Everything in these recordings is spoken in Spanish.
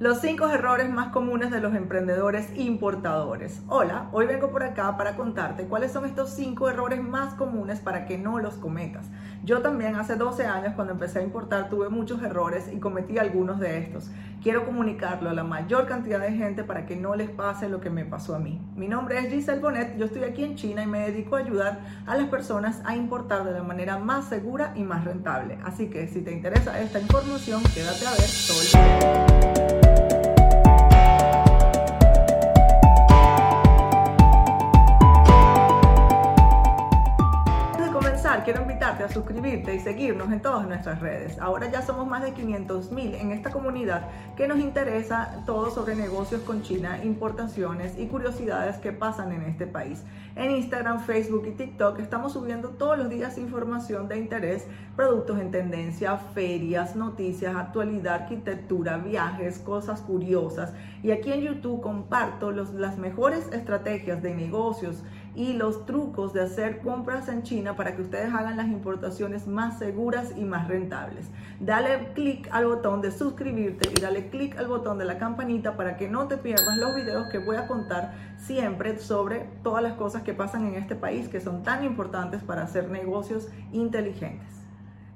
Los cinco errores más comunes de los emprendedores importadores. Hola, hoy vengo por acá para contarte cuáles son estos cinco errores más comunes para que no los cometas. Yo también hace 12 años cuando empecé a importar tuve muchos errores y cometí algunos de estos. Quiero comunicarlo a la mayor cantidad de gente para que no les pase lo que me pasó a mí. Mi nombre es Giselle Bonet, yo estoy aquí en China y me dedico a ayudar a las personas a importar de la manera más segura y más rentable. Así que si te interesa esta información, quédate a ver todo el a suscribirte y seguirnos en todas nuestras redes. Ahora ya somos más de 500 mil en esta comunidad que nos interesa todo sobre negocios con China, importaciones y curiosidades que pasan en este país. En Instagram, Facebook y TikTok estamos subiendo todos los días información de interés, productos en tendencia, ferias, noticias, actualidad, arquitectura, viajes, cosas curiosas. Y aquí en YouTube comparto los, las mejores estrategias de negocios y los trucos de hacer compras en China para que ustedes hagan las importaciones más seguras y más rentables. Dale clic al botón de suscribirte y dale clic al botón de la campanita para que no te pierdas los videos que voy a contar siempre sobre todas las cosas que pasan en este país que son tan importantes para hacer negocios inteligentes.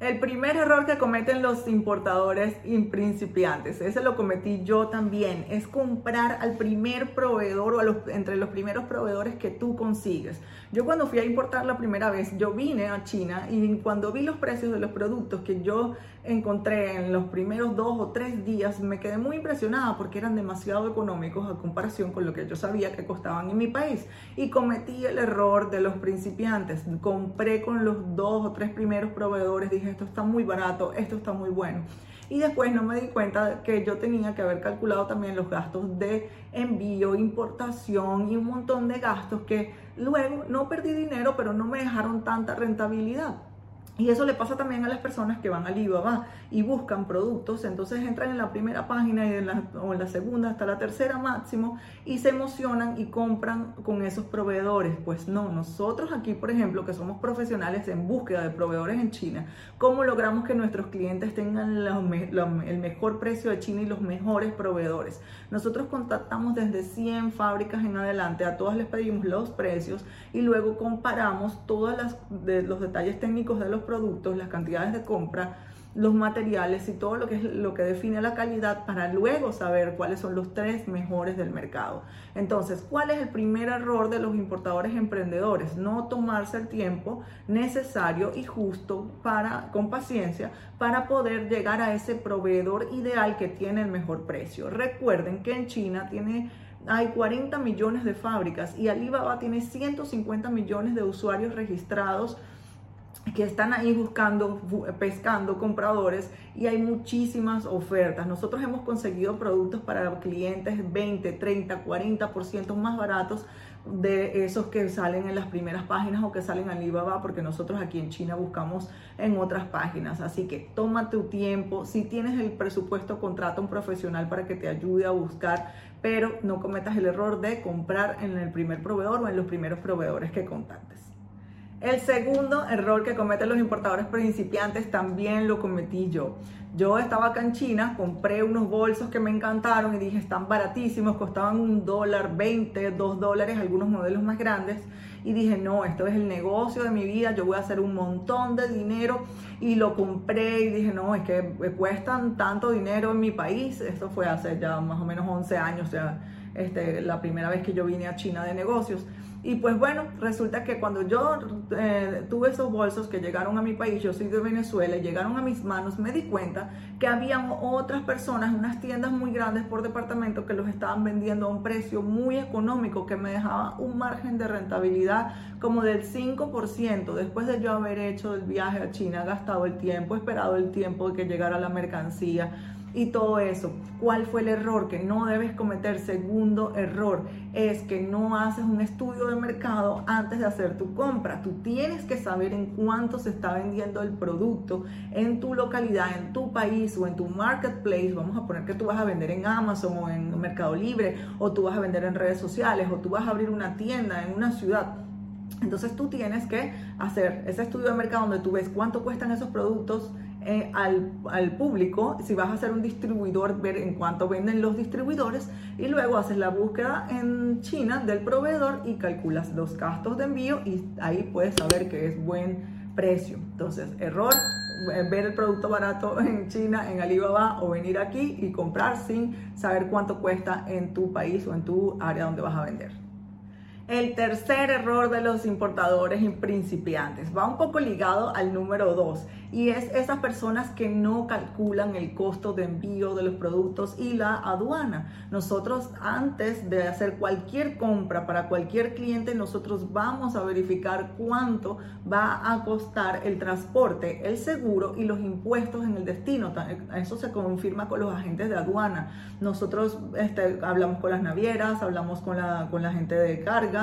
El primer error que cometen los importadores y principiantes, ese lo cometí yo también, es comprar al primer proveedor o a los, entre los primeros proveedores que tú consigues. Yo cuando fui a importar la primera vez, yo vine a China y cuando vi los precios de los productos que yo encontré en los primeros dos o tres días, me quedé muy impresionada porque eran demasiado económicos a comparación con lo que yo sabía que costaban en mi país. Y cometí el error de los principiantes. Compré con los dos o tres primeros proveedores, dije esto está muy barato, esto está muy bueno. Y después no me di cuenta que yo tenía que haber calculado también los gastos de envío, importación y un montón de gastos que luego no perdí dinero, pero no me dejaron tanta rentabilidad. Y eso le pasa también a las personas que van al Alibaba y buscan productos, entonces entran en la primera página y en la, o en la segunda hasta la tercera máximo y se emocionan y compran con esos proveedores. Pues no, nosotros aquí, por ejemplo, que somos profesionales en búsqueda de proveedores en China, ¿cómo logramos que nuestros clientes tengan el mejor precio de China y los mejores proveedores? Nosotros contactamos desde 100 fábricas en adelante, a todas les pedimos los precios y luego comparamos todos los detalles técnicos de los productos, las cantidades de compra, los materiales y todo lo que es lo que define la calidad para luego saber cuáles son los tres mejores del mercado. Entonces, ¿cuál es el primer error de los importadores emprendedores? No tomarse el tiempo necesario y justo para con paciencia para poder llegar a ese proveedor ideal que tiene el mejor precio. Recuerden que en China tiene hay 40 millones de fábricas y Alibaba tiene 150 millones de usuarios registrados que están ahí buscando, pescando compradores y hay muchísimas ofertas. Nosotros hemos conseguido productos para clientes 20, 30, 40% más baratos de esos que salen en las primeras páginas o que salen en Alibaba, porque nosotros aquí en China buscamos en otras páginas. Así que toma tu tiempo. Si tienes el presupuesto, contrata un profesional para que te ayude a buscar, pero no cometas el error de comprar en el primer proveedor o en los primeros proveedores que contactes. El segundo error que cometen los importadores principiantes también lo cometí yo. Yo estaba acá en China, compré unos bolsos que me encantaron y dije, están baratísimos, costaban un dólar, 20, dos dólares, algunos modelos más grandes. Y dije, no, esto es el negocio de mi vida, yo voy a hacer un montón de dinero. Y lo compré y dije, no, es que cuestan tanto dinero en mi país. Esto fue hace ya más o menos 11 años, ya este, la primera vez que yo vine a China de negocios. Y pues bueno, resulta que cuando yo eh, tuve esos bolsos que llegaron a mi país, yo soy de Venezuela, llegaron a mis manos, me di cuenta que habían otras personas, unas tiendas muy grandes por departamento que los estaban vendiendo a un precio muy económico que me dejaba un margen de rentabilidad como del 5% después de yo haber hecho el viaje a China, gastado el tiempo, esperado el tiempo de que llegara la mercancía y todo eso. ¿Cuál fue el error que no debes cometer? Segundo error es que no haces un estudio de mercado antes de hacer tu compra. Tú tienes que saber en cuánto se está vendiendo el producto en tu localidad, en tu país o en tu marketplace. Vamos a poner que tú vas a vender en Amazon o en Mercado Libre o tú vas a vender en redes sociales o tú vas a abrir una tienda en una ciudad. Entonces tú tienes que hacer ese estudio de mercado donde tú ves cuánto cuestan esos productos eh, al, al, público, si vas a ser un distribuidor, ver en cuánto venden los distribuidores y luego haces la búsqueda en China del proveedor y calculas los gastos de envío y ahí puedes saber que es buen precio. Entonces, error, eh, ver el producto barato en China, en Alibaba o venir aquí y comprar sin saber cuánto cuesta en tu país o en tu área donde vas a vender. El tercer error de los importadores y principiantes va un poco ligado al número dos y es esas personas que no calculan el costo de envío de los productos y la aduana. Nosotros antes de hacer cualquier compra para cualquier cliente, nosotros vamos a verificar cuánto va a costar el transporte, el seguro y los impuestos en el destino. Eso se confirma con los agentes de aduana. Nosotros este, hablamos con las navieras, hablamos con la, con la gente de carga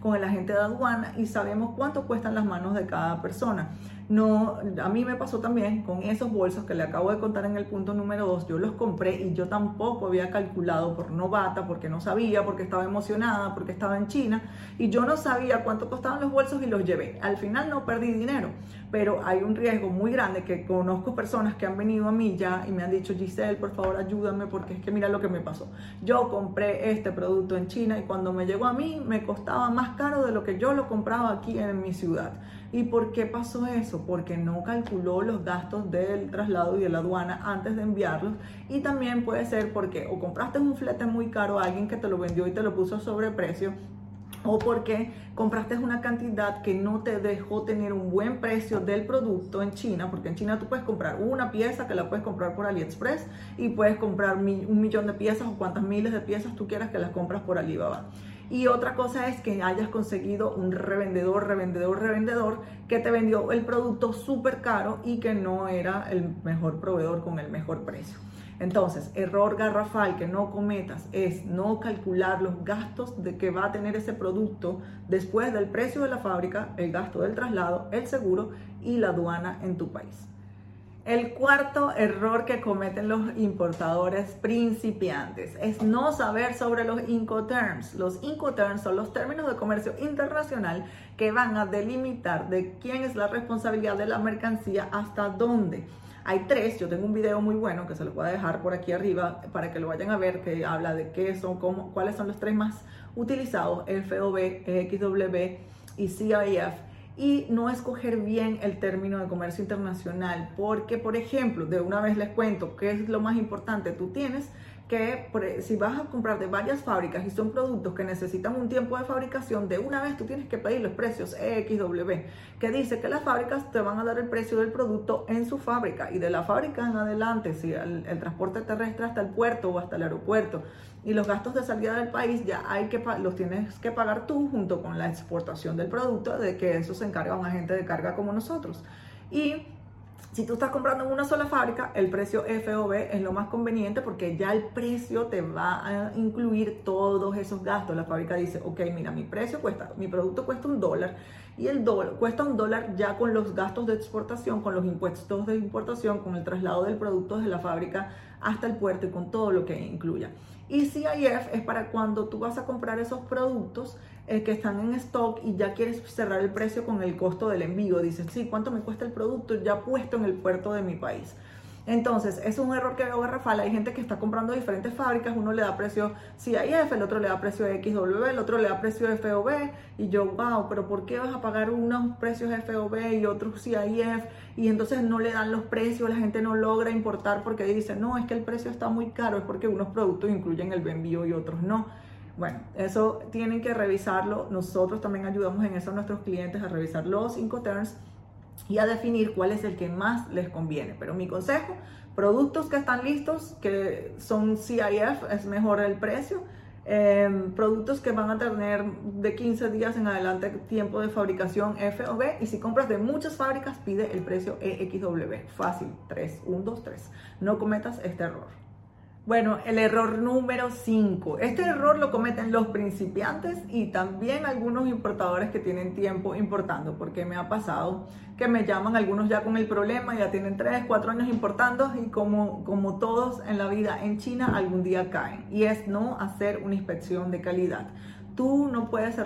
con el agente de aduana y sabemos cuánto cuestan las manos de cada persona. No, a mí me pasó también con esos bolsos que le acabo de contar en el punto número 2, yo los compré y yo tampoco había calculado por novata, porque no sabía, porque estaba emocionada, porque estaba en China y yo no sabía cuánto costaban los bolsos y los llevé. Al final no perdí dinero, pero hay un riesgo muy grande que conozco personas que han venido a mí ya y me han dicho, Giselle, por favor ayúdame porque es que mira lo que me pasó. Yo compré este producto en China y cuando me llegó a mí me costaba más caro de lo que yo lo compraba aquí en mi ciudad. ¿Y por qué pasó eso? Porque no calculó los gastos del traslado y de la aduana antes de enviarlos. Y también puede ser porque o compraste un flete muy caro a alguien que te lo vendió y te lo puso a sobreprecio o porque compraste una cantidad que no te dejó tener un buen precio del producto en China, porque en China tú puedes comprar una pieza que la puedes comprar por AliExpress y puedes comprar un millón de piezas o cuantas miles de piezas tú quieras que las compras por Alibaba. Y otra cosa es que hayas conseguido un revendedor, revendedor, revendedor que te vendió el producto súper caro y que no era el mejor proveedor con el mejor precio. Entonces, error garrafal que no cometas es no calcular los gastos de que va a tener ese producto después del precio de la fábrica, el gasto del traslado, el seguro y la aduana en tu país. El cuarto error que cometen los importadores principiantes es no saber sobre los Incoterms. Los Incoterms son los términos de comercio internacional que van a delimitar de quién es la responsabilidad de la mercancía hasta dónde. Hay tres, yo tengo un video muy bueno que se los voy a dejar por aquí arriba para que lo vayan a ver, que habla de qué son, cómo, cuáles son los tres más utilizados, FOB, XW y CIF y no escoger bien el término de comercio internacional, porque por ejemplo, de una vez les cuento qué es lo más importante, tú tienes que si vas a comprar de varias fábricas y son productos que necesitan un tiempo de fabricación, de una vez tú tienes que pedir los precios XW, que dice que las fábricas te van a dar el precio del producto en su fábrica y de la fábrica en adelante, si el, transporte terrestre hasta el puerto o hasta el aeropuerto y los gastos de salida del país ya hay que los tienes que pagar tú junto con la exportación del producto, de que eso se encarga un agente de carga como nosotros. Y si tú estás comprando en una sola fábrica, el precio FOB es lo más conveniente porque ya el precio te va a incluir todos esos gastos. La fábrica dice, ok, mira, mi precio cuesta, mi producto cuesta un dólar y el dólar cuesta un dólar ya con los gastos de exportación, con los impuestos de importación, con el traslado del producto desde la fábrica hasta el puerto y con todo lo que incluya. Y CIF es para cuando tú vas a comprar esos productos eh, que están en stock y ya quieres cerrar el precio con el costo del envío. Dices, sí, ¿cuánto me cuesta el producto ya puesto en el puerto de mi país? Entonces, es un error que veo garrafal. Hay gente que está comprando diferentes fábricas, uno le da precio CIF, el otro le da precio XW, el otro le da precio FOB. Y yo, wow, pero ¿por qué vas a pagar unos precios FOB y otros CIF? Y entonces no le dan los precios, la gente no logra importar porque dice, no, es que el precio está muy caro, es porque unos productos incluyen el envío y otros no. Bueno, eso tienen que revisarlo. Nosotros también ayudamos en eso a nuestros clientes a revisar los Incoterms y a definir cuál es el que más les conviene. Pero mi consejo, productos que están listos, que son CIF, es mejor el precio. Em, productos que van a tener de 15 días en adelante tiempo de fabricación FOB y si compras de muchas fábricas pide el precio EXW. Fácil, 3, 1, 2, 3. No cometas este error. Bueno, el error número 5. Este error lo cometen los principiantes y también algunos importadores que tienen tiempo importando, porque me ha pasado que me llaman algunos ya con el problema, ya tienen 3, 4 años importando y como, como todos en la vida en China algún día caen. Y es no hacer una inspección de calidad. Tú no puedes eh,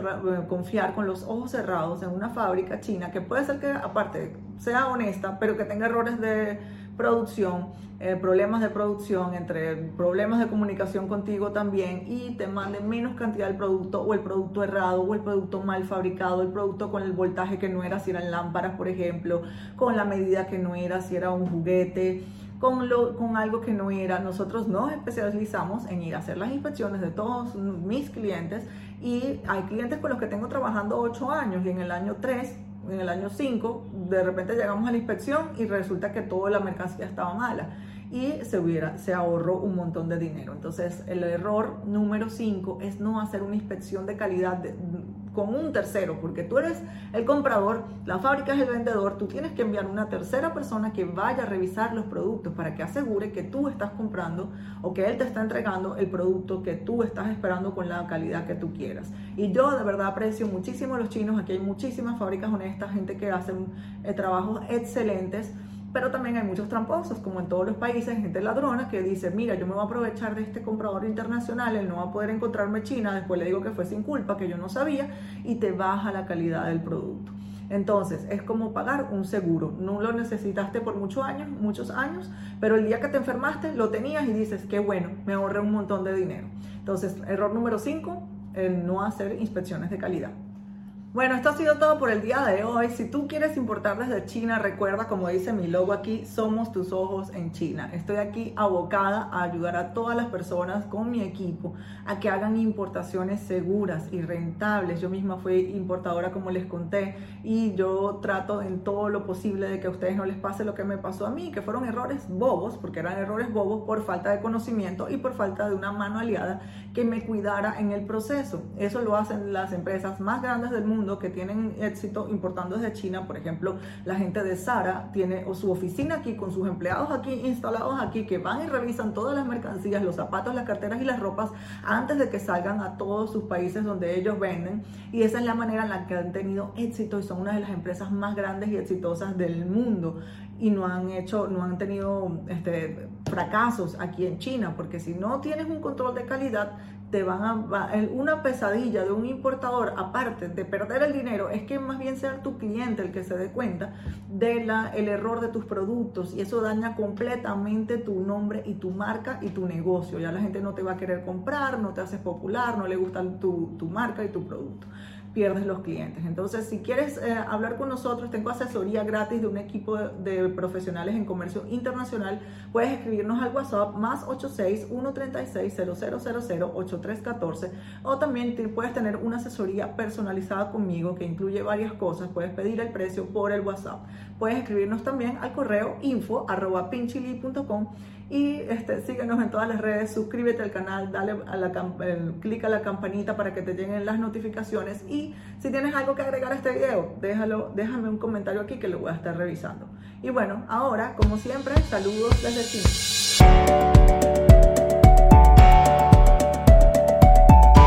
confiar con los ojos cerrados en una fábrica china que puede ser que aparte sea honesta, pero que tenga errores de producción, eh, problemas de producción, entre problemas de comunicación contigo también y te manden menos cantidad del producto o el producto errado o el producto mal fabricado, el producto con el voltaje que no era, si eran lámparas, por ejemplo, con la medida que no era, si era un juguete con, lo, con algo que no era. Nosotros nos especializamos en ir a hacer las inspecciones de todos mis clientes y hay clientes con los que tengo trabajando 8 años y en el año 3, en el año 5, de repente llegamos a la inspección y resulta que toda la mercancía estaba mala y se, hubiera, se ahorró un montón de dinero. Entonces, el error número 5 es no hacer una inspección de calidad con un tercero, porque tú eres el comprador, la fábrica es el vendedor, tú tienes que enviar una tercera persona que vaya a revisar los productos para que asegure que tú estás comprando o que él te está entregando el producto que tú estás esperando con la calidad que tú quieras. Y yo de verdad aprecio muchísimo a los chinos, aquí hay muchísimas fábricas honestas, gente que hacen eh, trabajos excelentes pero también hay muchos tramposos, como en todos los países, gente ladrona que dice, mira, yo me voy a aprovechar de este comprador internacional, él no va a poder encontrarme China, después le digo que fue sin culpa, que yo no sabía, y te baja la calidad del producto. Entonces, es como pagar un seguro. No lo necesitaste por muchos años, muchos años, pero el día que te enfermaste lo tenías y dices, qué bueno, me ahorré un montón de dinero. Entonces, error número 5, el no hacer inspecciones de calidad. Bueno, esto ha sido todo por el día de hoy. Si tú quieres importar desde China, recuerda, como dice mi logo aquí, somos tus ojos en China. Estoy aquí abocada a ayudar a todas las personas con mi equipo a que hagan importaciones seguras y rentables. Yo misma fui importadora, como les conté, y yo trato en todo lo posible de que a ustedes no les pase lo que me pasó a mí, que fueron errores bobos, porque eran errores bobos por falta de conocimiento y por falta de una mano aliada que me cuidara en el proceso. Eso lo hacen las empresas más grandes del mundo que tienen éxito importando desde China, por ejemplo, la gente de Sara tiene su oficina aquí con sus empleados aquí instalados aquí que van y revisan todas las mercancías, los zapatos, las carteras y las ropas antes de que salgan a todos sus países donde ellos venden. Y esa es la manera en la que han tenido éxito y son una de las empresas más grandes y exitosas del mundo y no han hecho, no han tenido este, fracasos aquí en China, porque si no tienes un control de calidad, te van a, una pesadilla de un importador, aparte de perder el dinero, es que más bien sea tu cliente el que se dé cuenta del el error de tus productos y eso daña completamente tu nombre y tu marca y tu negocio. Ya la gente no te va a querer comprar, no te haces popular, no le gusta tu, tu marca y tu producto pierdes los clientes. Entonces, si quieres eh, hablar con nosotros, tengo asesoría gratis de un equipo de, profesionales en comercio internacional. Puedes escribirnos al WhatsApp más 86 136 0000 8314 o también puedes tener una asesoría personalizada conmigo que incluye varias cosas. Puedes pedir el precio por el WhatsApp. Puedes escribirnos también al correo info arroba pinchili.com y este, síguenos en todas las redes, suscríbete al canal, dale a la, clic a la campanita para que te lleguen las notificaciones y si tienes algo que agregar a este video, déjalo, déjame un comentario aquí que lo voy a estar revisando. Y bueno, ahora, como siempre, saludos desde China.